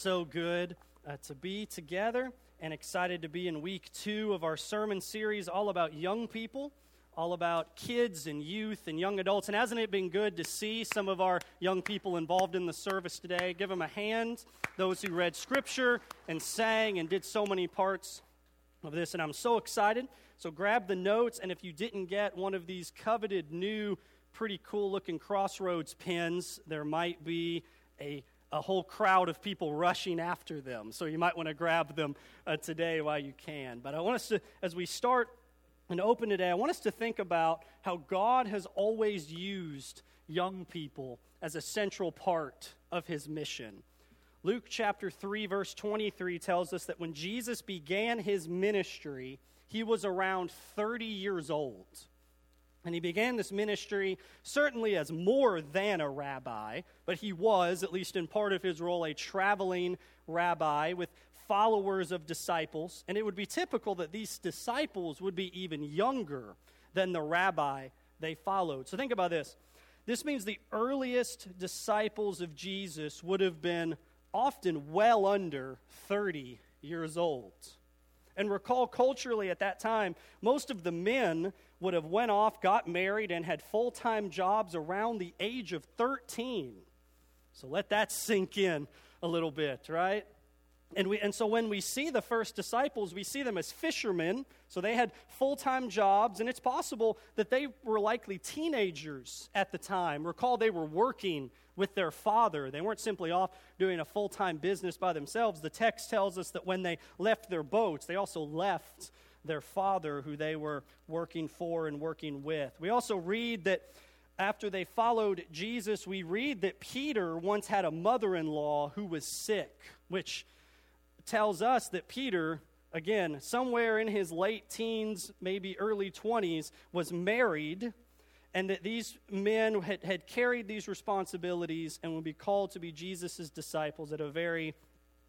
so good uh, to be together and excited to be in week two of our sermon series all about young people, all about kids and youth and young adults. And hasn't it been good to see some of our young people involved in the service today? Give them a hand, those who read scripture and sang and did so many parts of this. And I'm so excited. So grab the notes, and if you didn't get one of these coveted new, pretty cool looking Crossroads pins, there might be a a whole crowd of people rushing after them. So you might want to grab them uh, today while you can. But I want us to, as we start and open today, I want us to think about how God has always used young people as a central part of his mission. Luke chapter 3, verse 23 tells us that when Jesus began his ministry, he was around 30 years old. And he began this ministry certainly as more than a rabbi, but he was, at least in part of his role, a traveling rabbi with followers of disciples. And it would be typical that these disciples would be even younger than the rabbi they followed. So think about this. This means the earliest disciples of Jesus would have been often well under 30 years old. And recall culturally at that time, most of the men would have went off, got married, and had full-time jobs around the age of 13. So let that sink in a little bit, right? And, we, and so when we see the first disciples, we see them as fishermen. So they had full time jobs, and it's possible that they were likely teenagers at the time. Recall they were working with their father. They weren't simply off doing a full time business by themselves. The text tells us that when they left their boats, they also left their father who they were working for and working with. We also read that after they followed Jesus, we read that Peter once had a mother in law who was sick, which tells us that Peter, again, somewhere in his late teens, maybe early 20s, was married, and that these men had, had carried these responsibilities and would be called to be Jesus' disciples at a very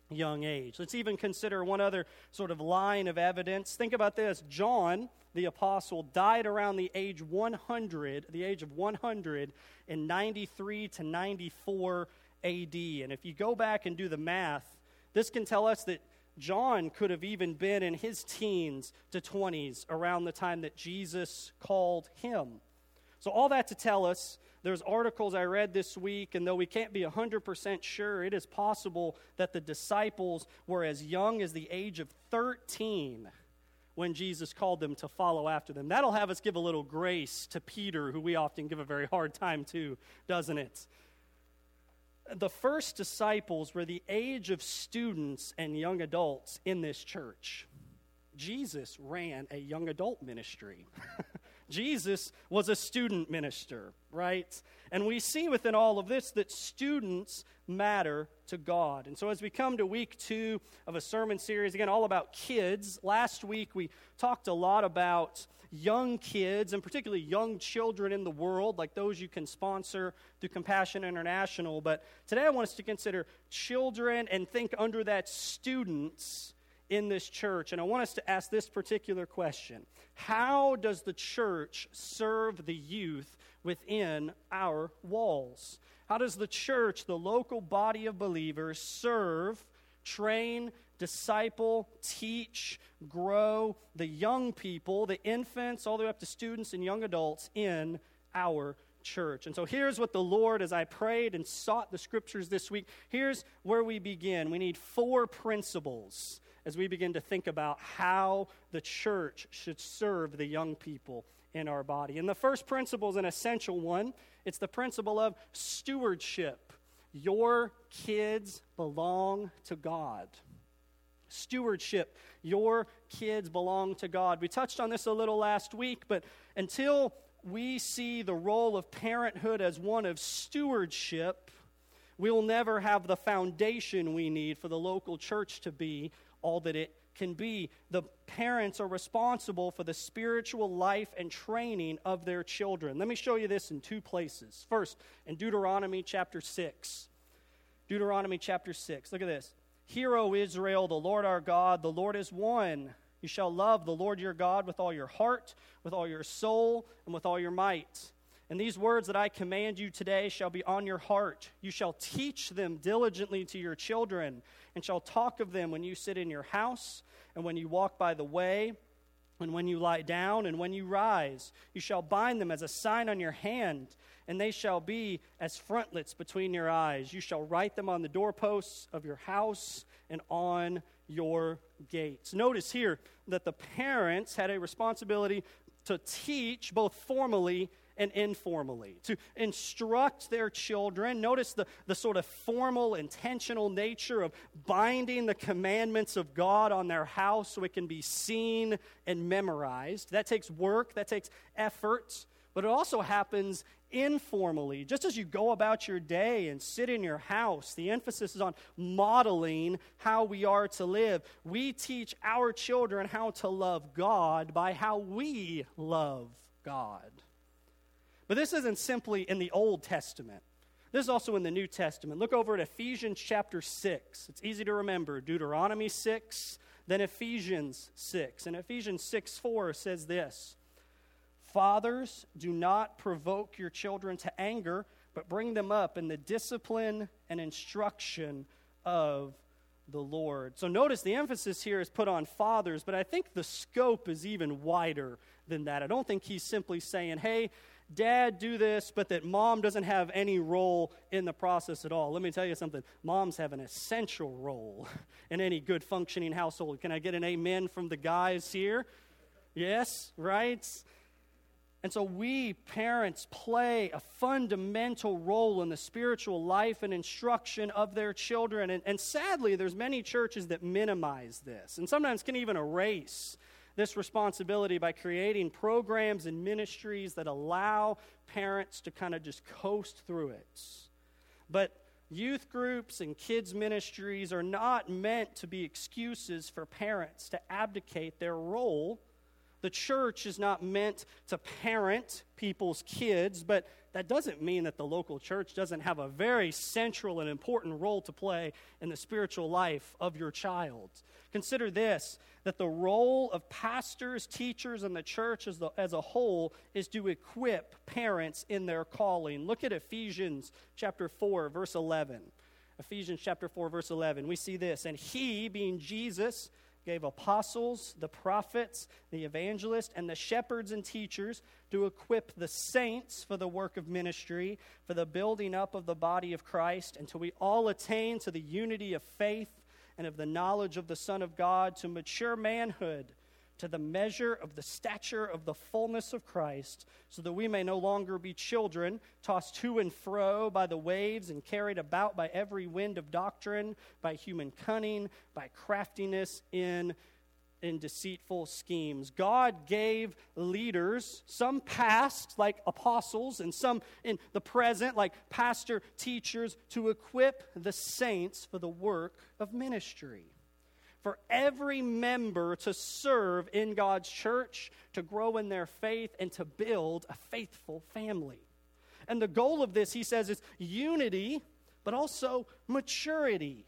young age. Let's even consider one other sort of line of evidence. Think about this John, the apostle, died around the age 100, the age of 100 in 93 to 94 AD. And if you go back and do the math, this can tell us that John could have even been in his teens to 20s around the time that Jesus called him. So, all that to tell us there's articles I read this week, and though we can't be 100% sure, it is possible that the disciples were as young as the age of 13 when Jesus called them to follow after them. That'll have us give a little grace to Peter, who we often give a very hard time to, doesn't it? The first disciples were the age of students and young adults in this church. Jesus ran a young adult ministry. Jesus was a student minister, right? And we see within all of this that students matter to God. And so as we come to week two of a sermon series, again, all about kids, last week we talked a lot about young kids, and particularly young children in the world, like those you can sponsor through Compassion International. But today I want us to consider children and think under that students in this church. And I want us to ask this particular question How does the church serve the youth within our walls? How does the church, the local body of believers, serve, train, disciple, teach, grow the young people, the infants, all the way up to students and young adults in our church. And so here's what the Lord, as I prayed and sought the scriptures this week, here's where we begin. We need four principles as we begin to think about how the church should serve the young people in our body. And the first principle is an essential one it's the principle of stewardship. Your kids belong to God stewardship. Your kids belong to God. We touched on this a little last week, but until we see the role of parenthood as one of stewardship, we'll never have the foundation we need for the local church to be all that it can be. The parents are responsible for the spiritual life and training of their children. Let me show you this in two places. First, in Deuteronomy chapter 6. Deuteronomy chapter 6. Look at this. Hear, O Israel, the Lord our God, the Lord is one. You shall love the Lord your God with all your heart, with all your soul, and with all your might. And these words that I command you today shall be on your heart. You shall teach them diligently to your children, and shall talk of them when you sit in your house, and when you walk by the way, and when you lie down, and when you rise. You shall bind them as a sign on your hand, and they shall be as frontlets between your eyes. You shall write them on the doorposts of your house and on your gates. Notice here that the parents had a responsibility to teach both formally and informally, to instruct their children. Notice the, the sort of formal, intentional nature of binding the commandments of God on their house so it can be seen and memorized. That takes work, that takes effort, but it also happens informally. Just as you go about your day and sit in your house, the emphasis is on modeling how we are to live. We teach our children how to love God by how we love God. But this isn't simply in the Old Testament. This is also in the New Testament. Look over at Ephesians chapter 6. It's easy to remember. Deuteronomy 6, then Ephesians 6. And Ephesians 6 4 says this Fathers, do not provoke your children to anger, but bring them up in the discipline and instruction of the Lord. So notice the emphasis here is put on fathers, but I think the scope is even wider than that. I don't think he's simply saying, hey, dad do this, but that mom doesn't have any role in the process at all. Let me tell you something moms have an essential role in any good functioning household. Can I get an amen from the guys here? Yes, right? And so we, parents, play a fundamental role in the spiritual life and instruction of their children. And, and sadly, there's many churches that minimize this and sometimes can even erase this responsibility by creating programs and ministries that allow parents to kind of just coast through it. But youth groups and kids' ministries are not meant to be excuses for parents to abdicate their role. The church is not meant to parent people's kids, but that doesn't mean that the local church doesn't have a very central and important role to play in the spiritual life of your child. Consider this that the role of pastors, teachers, and the church as, the, as a whole is to equip parents in their calling. Look at Ephesians chapter 4, verse 11. Ephesians chapter 4, verse 11. We see this. And he, being Jesus, gave apostles, the prophets, the evangelists, and the shepherds and teachers to equip the saints for the work of ministry, for the building up of the body of Christ, until we all attain to the unity of faith and of the knowledge of the Son of God to mature manhood, to the measure of the stature of the fullness of Christ, so that we may no longer be children, tossed to and fro by the waves and carried about by every wind of doctrine, by human cunning, by craftiness in in deceitful schemes. God gave leaders, some past, like apostles, and some in the present, like pastor teachers, to equip the saints for the work of ministry. For every member to serve in God's church, to grow in their faith, and to build a faithful family. And the goal of this, he says, is unity, but also maturity.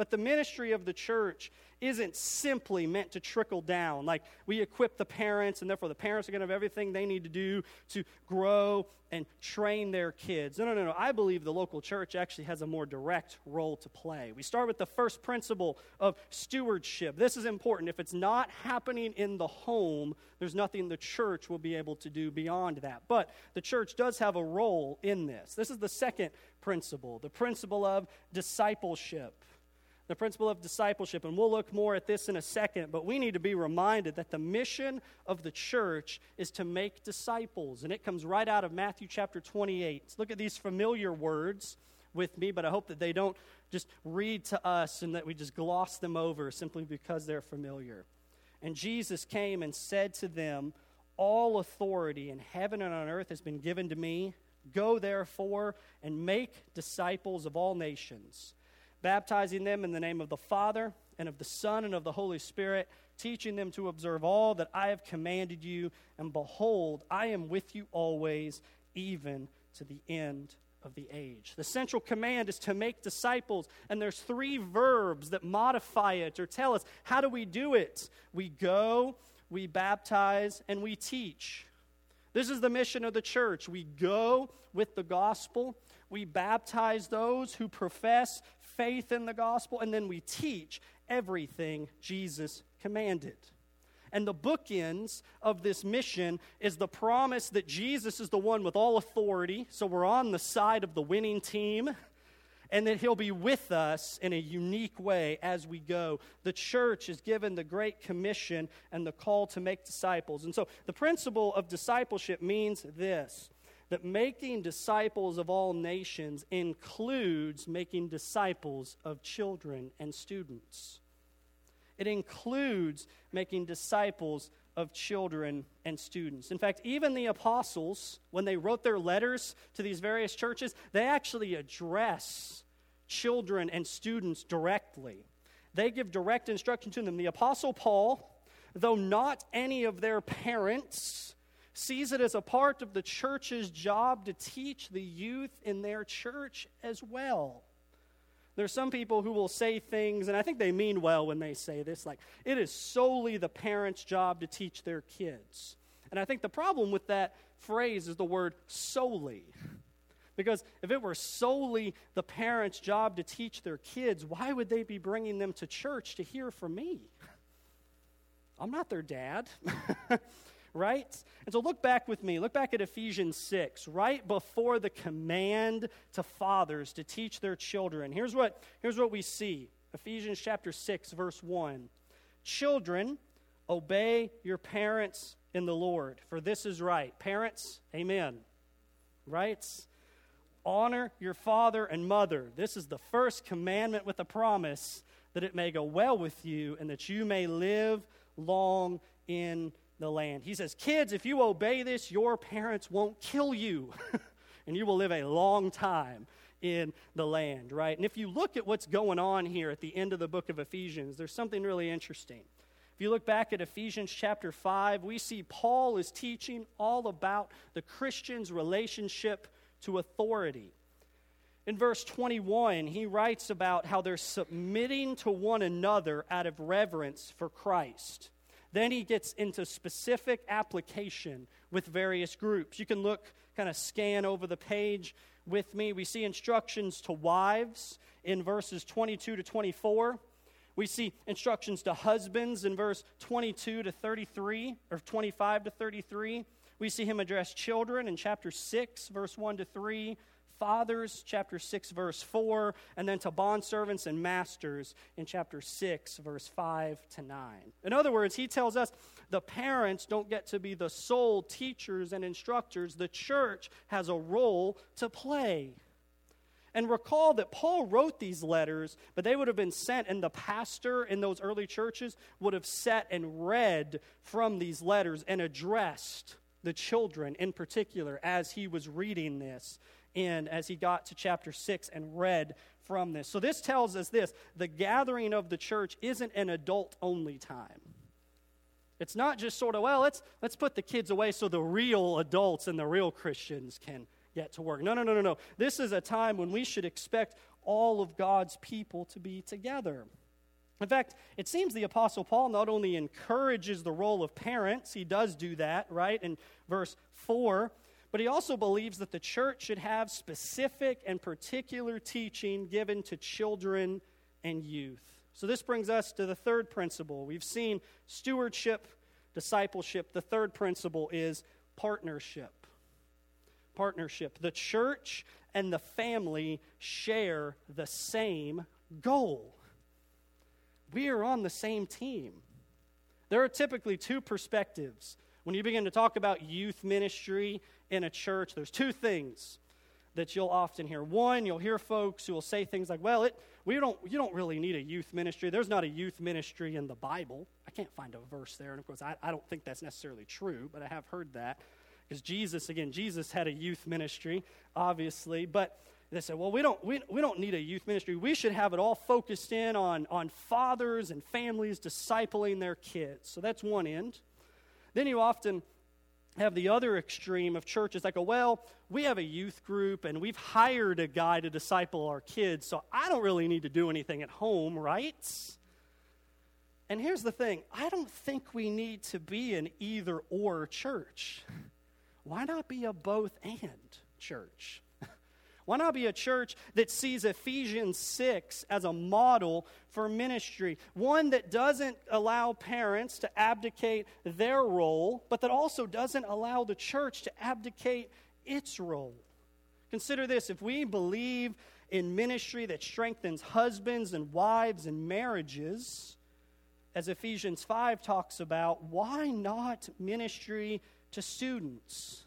But the ministry of the church isn't simply meant to trickle down. Like we equip the parents, and therefore the parents are going to have everything they need to do to grow and train their kids. No, no, no, no. I believe the local church actually has a more direct role to play. We start with the first principle of stewardship. This is important. If it's not happening in the home, there's nothing the church will be able to do beyond that. But the church does have a role in this. This is the second principle the principle of discipleship the principle of discipleship, and we'll look more at this in a second, but we need to be reminded that the mission of the church is to make disciples, and it comes right out of Matthew chapter 28. Let's look at these familiar words with me, but I hope that they don't just read to us and that we just gloss them over simply because they're familiar. And Jesus came and said to them, All authority in heaven and on earth has been given to me. Go therefore and make disciples of all nations baptizing them in the name of the Father and of the Son and of the Holy Spirit, teaching them to observe all that I have commanded you. And behold, I am with you always, even to the end of the age. The central command is to make disciples, and there's three verbs that modify it or tell us how do we do it? We go, we baptize, and we teach. This is the mission of the church. We go with the gospel, we baptize those who profess faith in the gospel, and then we teach everything Jesus commanded. And the bookends of this mission is the promise that Jesus is the one with all authority, so we're on the side of the winning team, and that he'll be with us in a unique way as we go. The church is given the Great Commission and the call to make disciples. And so the principle of discipleship means this that making disciples of all nations includes making disciples of children and students. It includes making disciples of children and students. In fact, even the apostles, when they wrote their letters to these various churches, they actually address children and students directly. They give direct instruction to them. The apostle Paul, though not any of their parents, sees it as a part of the church's job to teach the youth in their church as well. There are some people who will say things, and I think they mean well when they say this, like, it is solely the parents' job to teach their kids. And I think the problem with that phrase is the word solely. Because if it were solely the parents' job to teach their kids, why would they be bringing them to church to hear from me? I'm not their dad. right? And so look back with me. Look back at Ephesians 6, right before the command to fathers to teach their children. Here's what, here's what we see Ephesians chapter 6, verse 1. Children, obey your parents in the Lord, for this is right. Parents, amen. Right? Honor your father and mother. This is the first commandment with a promise that it may go well with you and that you may live long in the land. He says, Kids, if you obey this, your parents won't kill you, and you will live a long time in the land, right? And if you look at what's going on here at the end of the book of Ephesians, there's something really interesting. If you look back at Ephesians chapter 5, we see Paul is teaching all about the Christian's relationship to authority. In verse 21, he writes about how they're submitting to one another out of reverence for Christ. Then he gets into specific application with various groups. You can look, kind of scan over the page with me. We see instructions to wives in verses 22 to 24. We see instructions to husbands in verse 22 to 33, or 25 to 33. We see him address children in chapter 6, verse 1 to 3, fathers, chapter 6, verse 4, and then to bondservants and masters in chapter 6, verse 5 to 9. In other words, he tells us the parents don't get to be the sole teachers and instructors, the church has a role to play. And recall that Paul wrote these letters, but they would have been sent, and the pastor in those early churches would have sat and read from these letters and addressed the children in particular as he was reading this in as he got to chapter 6 and read from this. So this tells us this the gathering of the church isn't an adult only time. It's not just sort of, well, let's, let's put the kids away so the real adults and the real Christians can get to work. No, no, no, no, no. This is a time when we should expect all of God's people to be together. In fact, it seems the Apostle Paul not only encourages the role of parents, he does do that, right, in verse 4, but he also believes that the church should have specific and particular teaching given to children and youth. So this brings us to the third principle. We've seen stewardship, discipleship. The third principle is partnership. Partnership. The church and the family share the same goal. We are on the same team. There are typically two perspectives. When you begin to talk about youth ministry in a church, there's two things that you'll often hear. One, you'll hear folks who will say things like, well, it, we don't, you don't really need a youth ministry. There's not a youth ministry in the Bible. I can't find a verse there. And of course, I, I don't think that's necessarily true, but I have heard that. Because Jesus, again, Jesus had a youth ministry, obviously. But they said, well, we don't, we, we don't need a youth ministry. We should have it all focused in on, on fathers and families discipling their kids. So that's one end. Then you often have the other extreme of churches that oh, go, well, we have a youth group and we've hired a guy to disciple our kids, so I don't really need to do anything at home, right? And here's the thing I don't think we need to be an either or church. why not be a both and church? Why not be a church that sees Ephesians 6 as a model for ministry? One that doesn't allow parents to abdicate their role, but that also doesn't allow the church to abdicate its role. Consider this if we believe in ministry that strengthens husbands and wives and marriages, as Ephesians 5 talks about, why not ministry to students?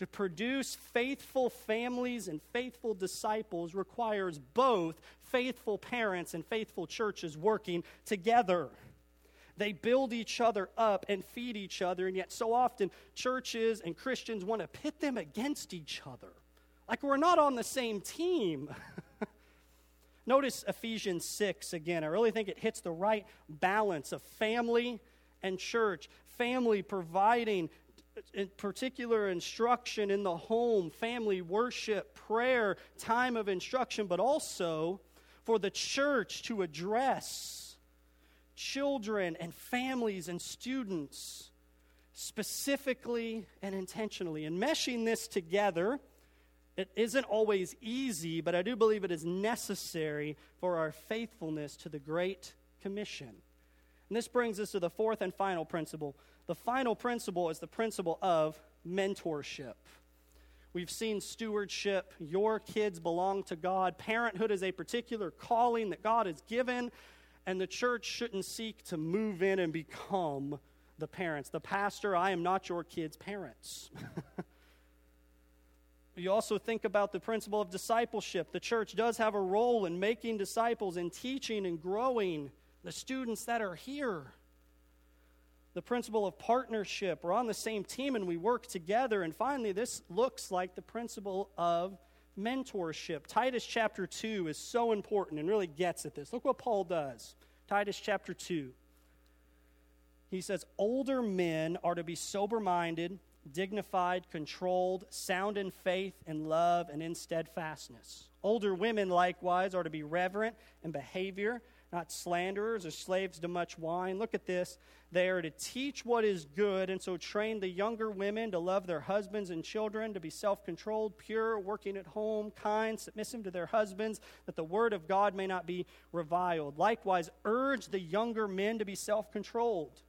To produce faithful families and faithful disciples requires both faithful parents and faithful churches working together. They build each other up and feed each other, and yet so often churches and Christians want to pit them against each other. Like we're not on the same team. Notice Ephesians 6 again. I really think it hits the right balance of family and church. Family providing in particular instruction in the home, family worship, prayer, time of instruction, but also for the church to address children and families and students specifically and intentionally. And meshing this together, it isn't always easy, but I do believe it is necessary for our faithfulness to the Great Commission. And this brings us to the fourth and final principle the final principle is the principle of mentorship. We've seen stewardship. Your kids belong to God. Parenthood is a particular calling that God has given, and the church shouldn't seek to move in and become the parents. The pastor, I am not your kids' parents. you also think about the principle of discipleship. The church does have a role in making disciples and teaching and growing the students that are here the principle of partnership. We're on the same team and we work together. And finally, this looks like the principle of mentorship. Titus chapter 2 is so important and really gets at this. Look what Paul does. Titus chapter 2. He says, Older men are to be sober minded, dignified, controlled, sound in faith and love, and in steadfastness. Older women, likewise, are to be reverent in behavior not slanderers or slaves to much wine. Look at this. They are to teach what is good, and so train the younger women to love their husbands and children, to be self controlled, pure, working at home, kind, submissive to their husbands, that the word of God may not be reviled. Likewise, urge the younger men to be self controlled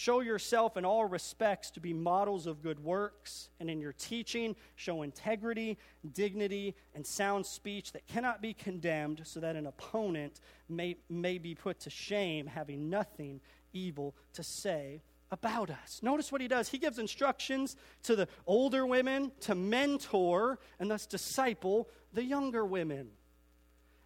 Show yourself in all respects to be models of good works, and in your teaching, show integrity, dignity, and sound speech that cannot be condemned, so that an opponent may, may be put to shame, having nothing evil to say about us. Notice what he does. He gives instructions to the older women to mentor and thus disciple the younger women.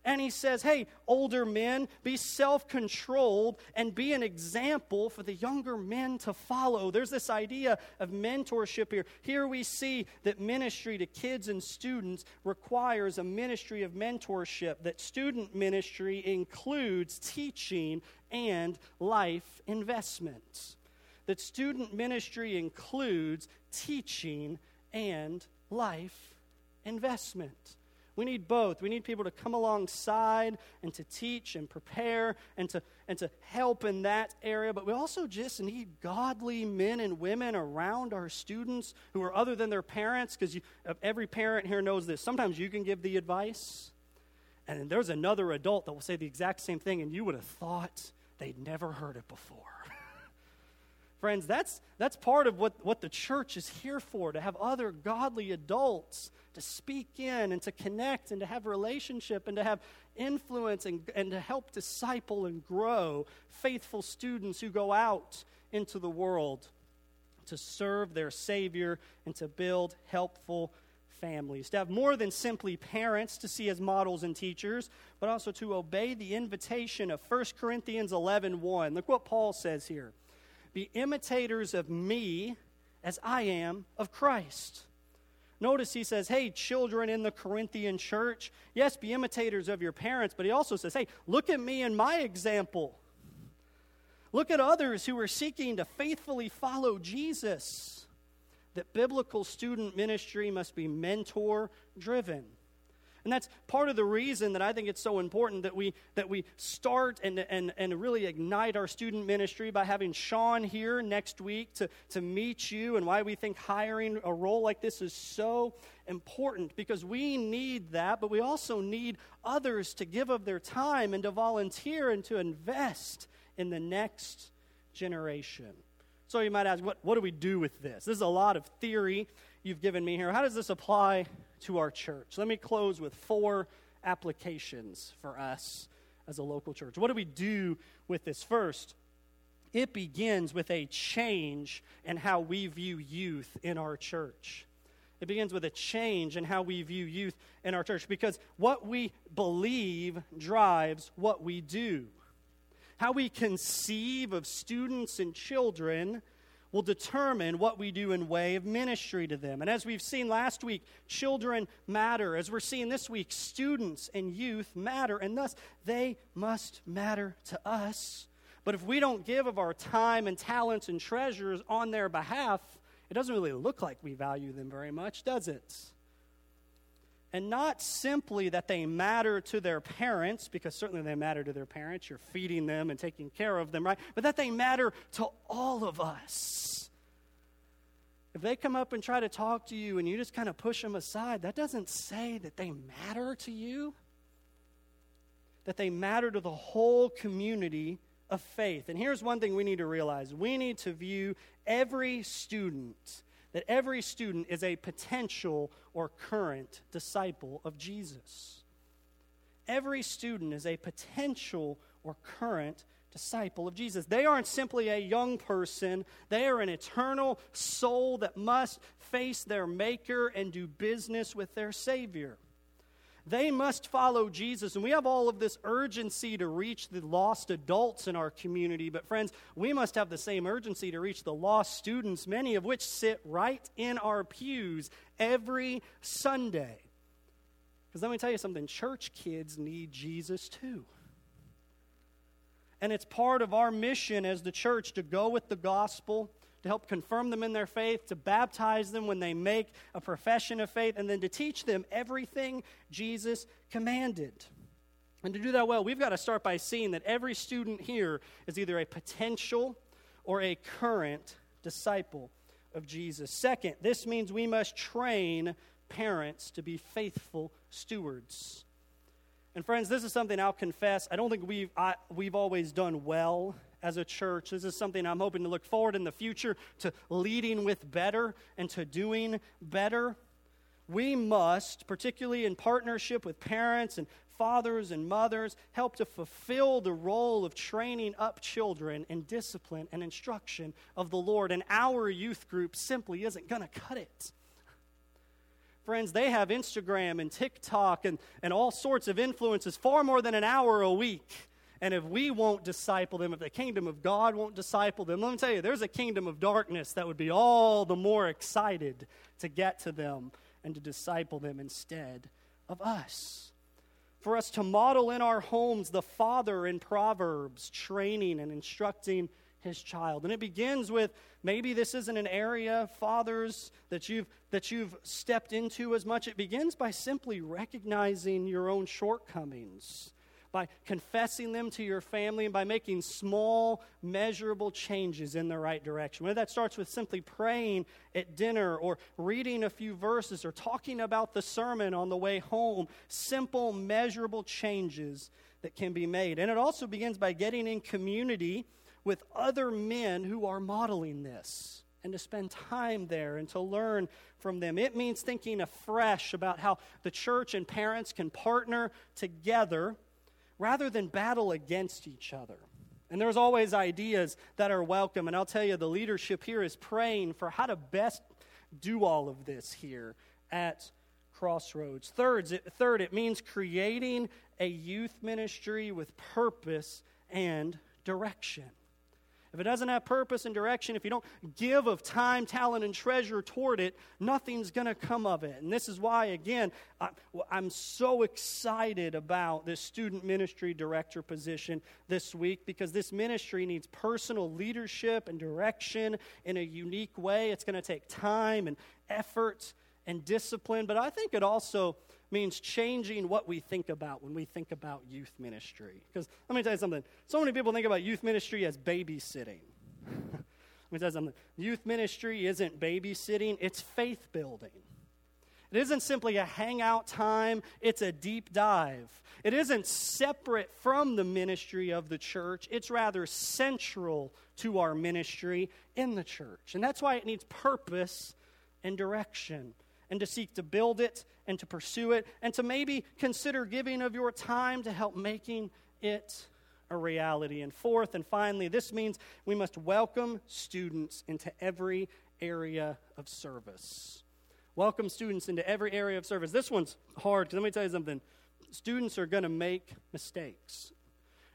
And he says, hey, older men, be self controlled and be an example for the younger men to follow. There's this idea of mentorship here. Here we see that ministry to kids and students requires a ministry of mentorship, that student ministry includes teaching and life investments. That student ministry includes teaching and life investment. We need both. We need people to come alongside and to teach and prepare and to, and to help in that area. But we also just need godly men and women around our students who are other than their parents, because every parent here knows this. Sometimes you can give the advice, and then there's another adult that will say the exact same thing, and you would have thought they'd never heard it before. Friends, that's, that's part of what, what the church is here for to have other godly adults to speak in and to connect and to have relationship and to have influence and, and to help disciple and grow faithful students who go out into the world to serve their Savior and to build helpful families. To have more than simply parents to see as models and teachers, but also to obey the invitation of 1 Corinthians 11 1. Look what Paul says here. Be imitators of me as I am of Christ. Notice he says, Hey, children in the Corinthian church, yes, be imitators of your parents, but he also says, Hey, look at me and my example. Look at others who are seeking to faithfully follow Jesus. That biblical student ministry must be mentor driven. And that's part of the reason that I think it's so important that we, that we start and, and, and really ignite our student ministry by having Sean here next week to, to meet you and why we think hiring a role like this is so important because we need that, but we also need others to give of their time and to volunteer and to invest in the next generation. So you might ask, what, what do we do with this? This is a lot of theory you've given me here. How does this apply to our church? Let me close with four applications for us as a local church. What do we do with this? First, it begins with a change in how we view youth in our church. It begins with a change in how we view youth in our church because what we believe drives what we do. How we conceive of students and children will determine what we do in way of ministry to them. And as we've seen last week, children matter. As we're seeing this week, students and youth matter, and thus they must matter to us. But if we don't give of our time and talents and treasures on their behalf, it doesn't really look like we value them very much, does it? And not simply that they matter to their parents, because certainly they matter to their parents. You're feeding them and taking care of them, right? But that they matter to all of us. If they come up and try to talk to you and you just kind of push them aside, that doesn't say that they matter to you, that they matter to the whole community of faith. And here's one thing we need to realize we need to view every student, that every student is a potential or current disciple of Jesus. Every student is a potential or current disciple of Jesus. They aren't simply a young person, they are an eternal soul that must face their Maker and do business with their Savior. They must follow Jesus. And we have all of this urgency to reach the lost adults in our community. But, friends, we must have the same urgency to reach the lost students, many of which sit right in our pews every Sunday. Because let me tell you something church kids need Jesus too. And it's part of our mission as the church to go with the gospel to help confirm them in their faith, to baptize them when they make a profession of faith, and then to teach them everything Jesus commanded. And to do that well, we've got to start by seeing that every student here is either a potential or a current disciple of Jesus. Second, this means we must train parents to be faithful stewards. And friends, this is something I'll confess. I don't think we've, I, we've always done well as a church. This is something I'm hoping to look forward in the future to leading with better and to doing better. We must, particularly in partnership with parents and fathers and mothers, help to fulfill the role of training up children in discipline and instruction of the Lord. And our youth group simply isn't going to cut it. Friends, they have Instagram and TikTok and, and all sorts of influences far more than an hour a week. And if we won't disciple them, if the kingdom of God won't disciple them, let me tell you, there's a kingdom of darkness that would be all the more excited to get to them and to disciple them instead of us. For us to model in our homes the father in Proverbs, training and instructing his child. And it begins with maybe this isn't an area, fathers, that you've, that you've stepped into as much. It begins by simply recognizing your own shortcomings by confessing them to your family and by making small, measurable changes in the right direction. Whether that starts with simply praying at dinner or reading a few verses or talking about the sermon on the way home, simple, measurable changes that can be made. And it also begins by getting in community with other men who are modeling this and to spend time there and to learn from them. It means thinking afresh about how the church and parents can partner together rather than battle against each other. And there's always ideas that are welcome. And I'll tell you, the leadership here is praying for how to best do all of this here at Crossroads. Third, it, third, it means creating a youth ministry with purpose and direction. If it doesn't have purpose and direction, if you don't give of time, talent, and treasure toward it, nothing's going to come of it. And this is why, again, I, am so excited about this student ministry director position this week because this ministry needs personal leadership and direction in a unique way. It's going to take time and effort and discipline, but I think it also means changing what we think about when we think about youth ministry. Because let me tell you something so many people think about youth ministry as babysitting. let me tell you something youth ministry isn't babysitting, it's faith building. It isn't simply a hangout time, it's a deep dive. It isn't separate from the ministry of the church, it's rather central to our ministry in the church. And that's why it needs purpose and direction, and to seek to build it and to pursue it, and to maybe consider giving of your time to help making it a reality. And fourth and finally, this means we must welcome students into every area of service welcome students into every area of service. This one's hard because let me tell you something. Students are going to make mistakes.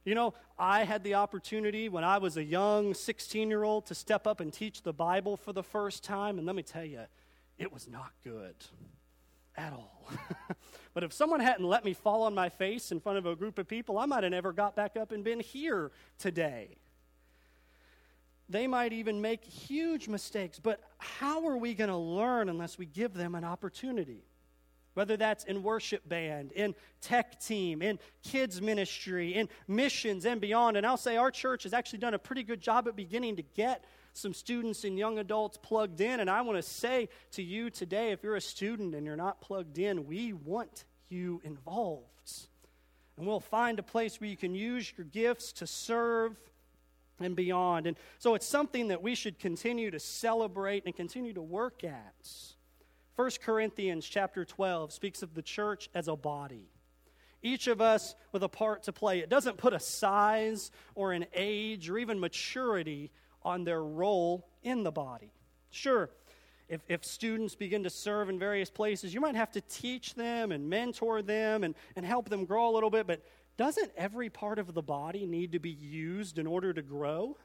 You know, I had the opportunity when I was a young 16 year old to step up and teach the Bible for the first time, and let me tell you, it was not good at all. but if someone hadn't let me fall on my face in front of a group of people, I might have never got back up and been here today. They might even make huge mistakes, but how are we going to learn unless we give them an opportunity? Whether that's in worship band, in tech team, in kids ministry, in missions and beyond. And I'll say our church has actually done a pretty good job at beginning to get some students and young adults plugged in. And I want to say to you today if you're a student and you're not plugged in, we want you involved. And we'll find a place where you can use your gifts to serve and beyond. And so it's something that we should continue to celebrate and continue to work at. 1 Corinthians chapter 12 speaks of the church as a body. Each of us with a part to play. It doesn't put a size or an age or even maturity on their role in the body. Sure, if, if students begin to serve in various places, you might have to teach them and mentor them and, and help them grow a little bit, but doesn't every part of the body need to be used in order to grow?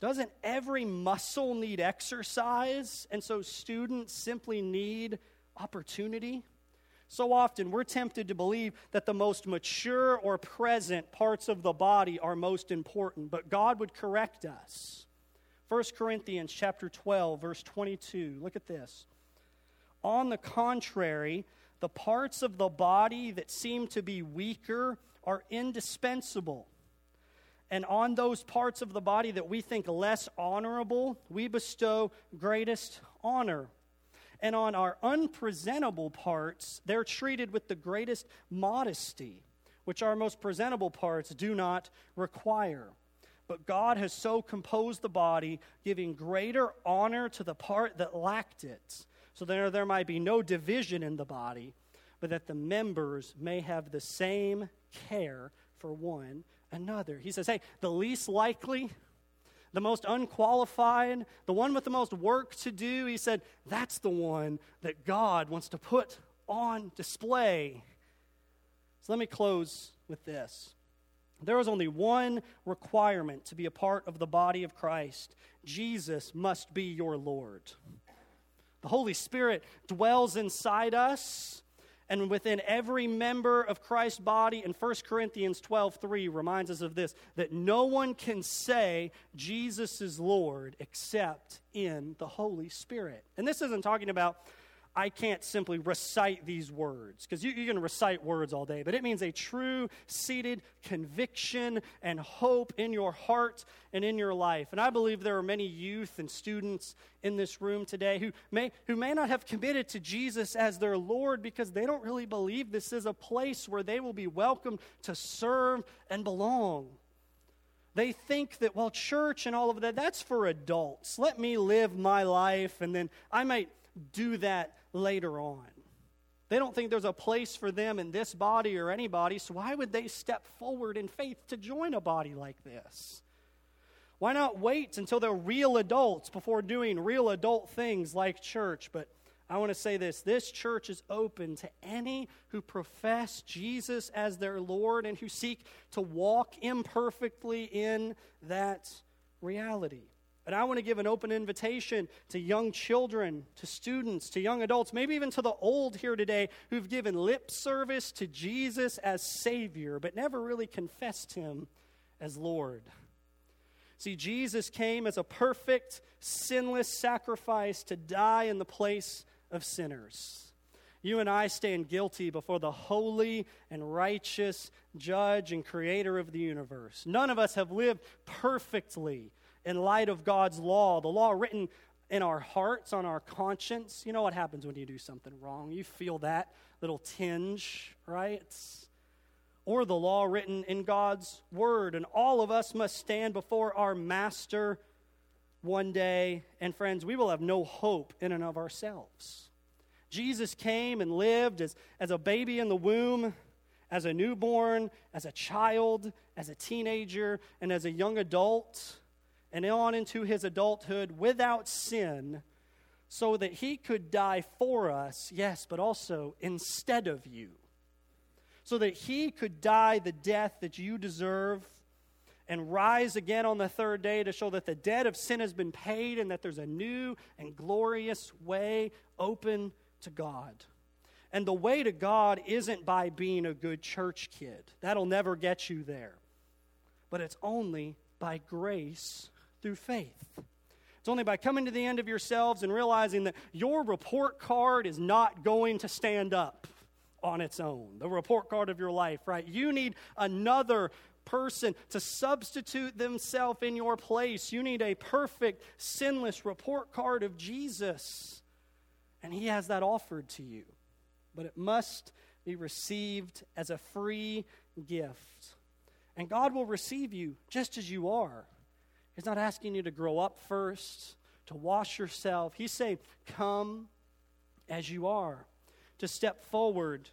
Doesn't every muscle need exercise? And so students simply need opportunity? So often we're tempted to believe that the most mature or present parts of the body are most important, but God would correct us. 1 Corinthians chapter 12 verse 22. Look at this. On the contrary, the parts of the body that seem to be weaker are indispensable. And on those parts of the body that we think less honorable, we bestow greatest honor. And on our unpresentable parts, they're treated with the greatest modesty, which our most presentable parts do not require. But God has so composed the body, giving greater honor to the part that lacked it so that there might be no division in the body, but that the members may have the same care for one another. He says, hey, the least likely, the most unqualified, the one with the most work to do, he said, that's the one that God wants to put on display. So let me close with this. There is only one requirement to be a part of the body of Christ Jesus must be your Lord. The Holy Spirit dwells inside us and within every member of Christ's body. And 1 Corinthians 12 3 reminds us of this that no one can say Jesus is Lord except in the Holy Spirit. And this isn't talking about I can't simply recite these words, because you, you, can recite words all day, but it means a true seated conviction and hope in your heart and in your life. And I believe there are many youth and students in this room today who may, who may not have committed to Jesus as their Lord because they don't really believe this is a place where they will be welcomed to serve and belong. They think that, well, church and all of that, that's for adults. Let me live my life, and then I might do that later on. They don't think there's a place for them in this body or anybody, so why would they step forward in faith to join a body like this? Why not wait until they're real adults before doing real adult things like church? But I want to say this this church is open to any who profess Jesus as their Lord and who seek to walk imperfectly in that reality. And I want to give an open invitation to young children, to students, to young adults, maybe even to the old here today who've given lip service to Jesus as Savior, but never really confessed Him as Lord. See, Jesus came as a perfect, sinless sacrifice to die in the place of sinners. You and I stand guilty before the holy and righteous judge and creator of the universe. None of us have lived perfectly in light of God's law, the law written in our hearts, on our conscience. You know what happens when you do something wrong? You feel that little tinge, right? Or the law written in God's word. And all of us must stand before our master one day. And friends, we will have no hope in and of ourselves. Jesus came and lived as, as a baby in the womb, as a newborn, as a child, as a teenager, and as a young adult, and on into his adulthood without sin, so that he could die for us, yes, but also instead of you. So that he could die the death that you deserve and rise again on the third day to show that the debt of sin has been paid and that there's a new and glorious way open to God. And the way to God isn't by being a good church kid, that'll never get you there. But it's only by grace through faith. It's only by coming to the end of yourselves and realizing that your report card is not going to stand up on its own. The report card of your life, right? You need another person to substitute themselves in your place. You need a perfect, sinless report card of Jesus. And He has that offered to you. But it must be received as a free gift. And God will receive you just as you are. He's not asking you to grow up first, to wash yourself. He's saying, Come as you are, to step forward,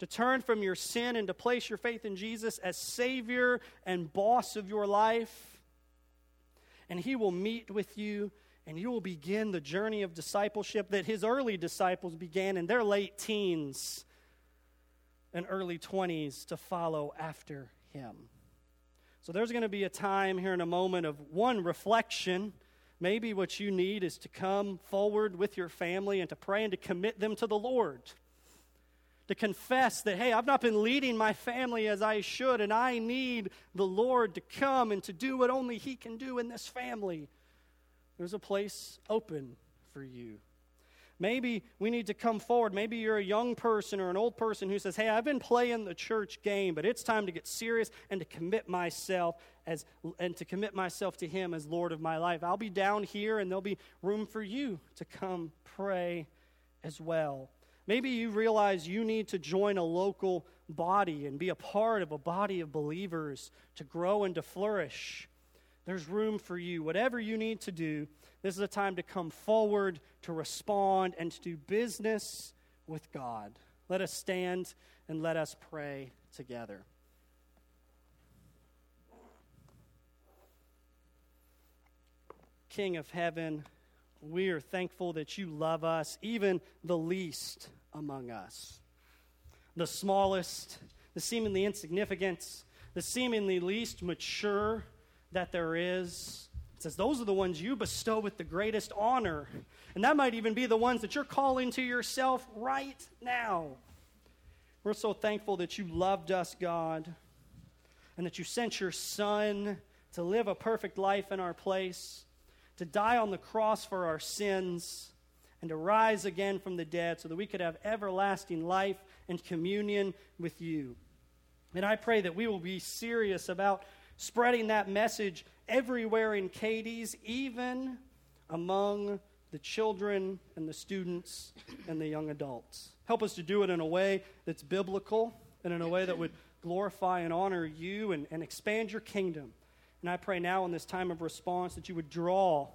to turn from your sin and to place your faith in Jesus as Savior and boss of your life. And He will meet with you and you will begin the journey of discipleship that his early disciples began in their late teens and early 20s to follow after him. So there's going to be a time here in a moment of one reflection. Maybe what you need is to come forward with your family and to pray and to commit them to the Lord. To confess that, hey, I've not been leading my family as I should, and I need the Lord to come and to do what only He can do in this family. There's a place open for you. Maybe we need to come forward. Maybe you're a young person or an old person who says, Hey, I've been playing the church game, but it's time to get serious and to commit myself as and to commit myself to Him as Lord of my life. I'll be down here and there'll be room for you to come pray as well. Maybe you realize you need to join a local body and be a part of a body of believers to grow and to flourish. There's room for you. Whatever you need to do, this is a time to come forward, to respond, and to do business with God. Let us stand and let us pray together. King of heaven, we are thankful that you love us, even the least among us. The smallest, the seemingly insignificant, the seemingly least mature that there is. It says, Those are the ones you bestow with the greatest honor. And that might even be the ones that you're calling to yourself right now. We're so thankful that you loved us, God, and that you sent your Son to live a perfect life in our place, to die on the cross for our sins, and to rise again from the dead so that we could have everlasting life and communion with you. And I pray that we will be serious about spreading that message everywhere in Cadiz, even among the children and the students and the young adults. Help us to do it in a way that's biblical and in a way that would glorify and honor you and, and expand your kingdom. And I pray now in this time of response that you would draw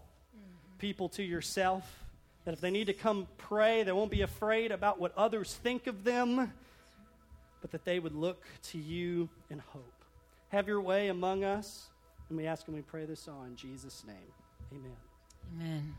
people to yourself, that if they need to come pray, they won't be afraid about what others think of them, but that they would look to you in hope. Have your way among us. And we ask and we pray this all in Jesus' name. Amen. Amen.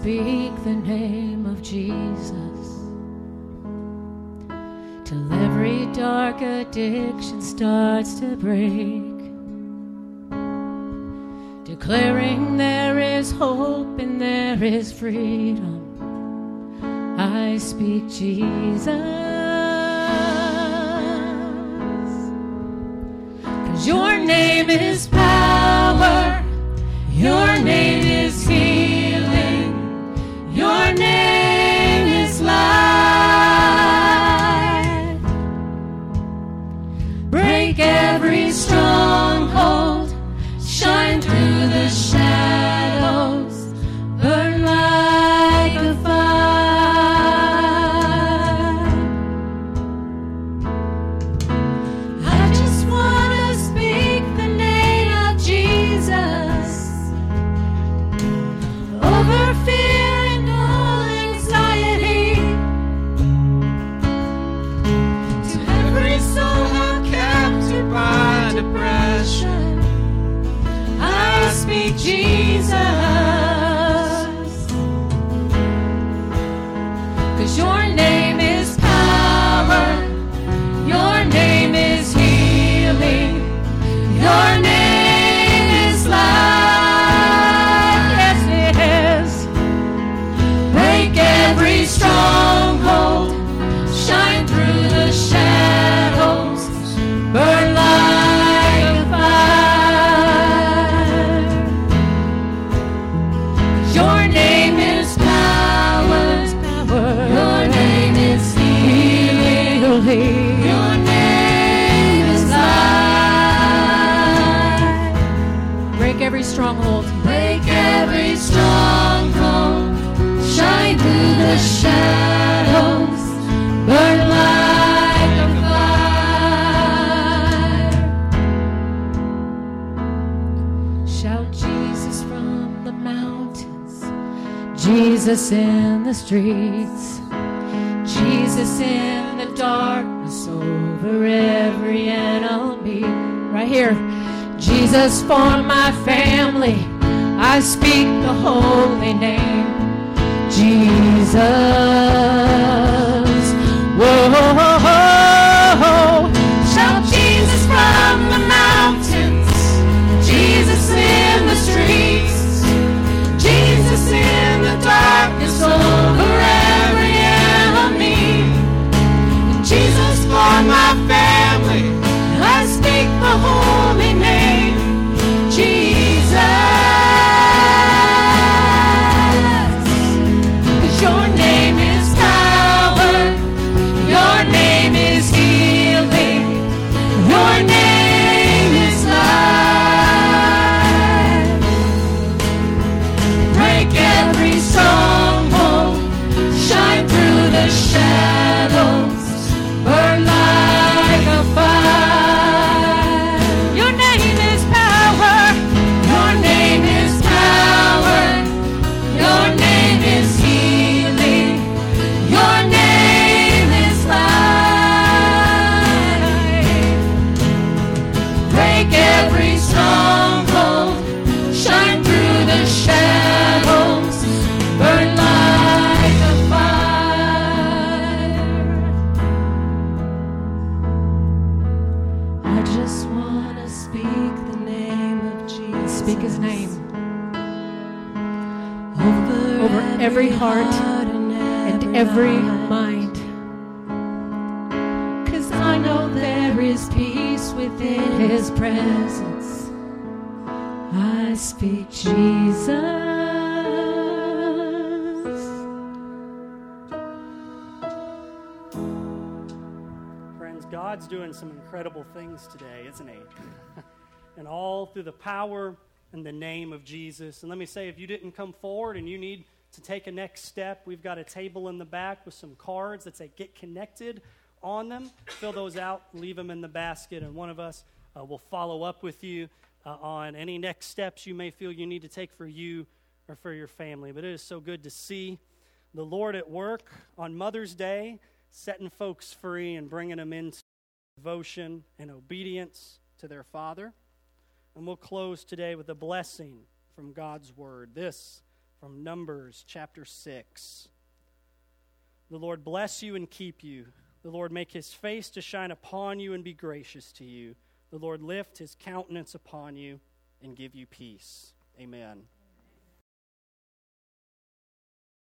Speak the name of Jesus. Till every dark addiction starts to break. Declaring there is hope and there is freedom. I speak Jesus. Cause your name is power. Your name Jesus in the streets. Jesus in the darkness over every enemy. Right here. Jesus for my family. I speak the holy name. Jesus. Whoa. Every heart and every mind. Cause I know there is peace within his presence. I speak Jesus. Friends, God's doing some incredible things today, isn't He? and all through the power and the name of Jesus. And let me say, if you didn't come forward and you need to take a next step, we've got a table in the back with some cards that say Get Connected on them. Fill those out, leave them in the basket, and one of us uh, will follow up with you uh, on any next steps you may feel you need to take for you or for your family. But it is so good to see the Lord at work on Mother's Day, setting folks free and bringing them into devotion and obedience to their Father. And we'll close today with a blessing from God's Word. This from Numbers chapter 6. The Lord bless you and keep you. The Lord make his face to shine upon you and be gracious to you. The Lord lift his countenance upon you and give you peace. Amen.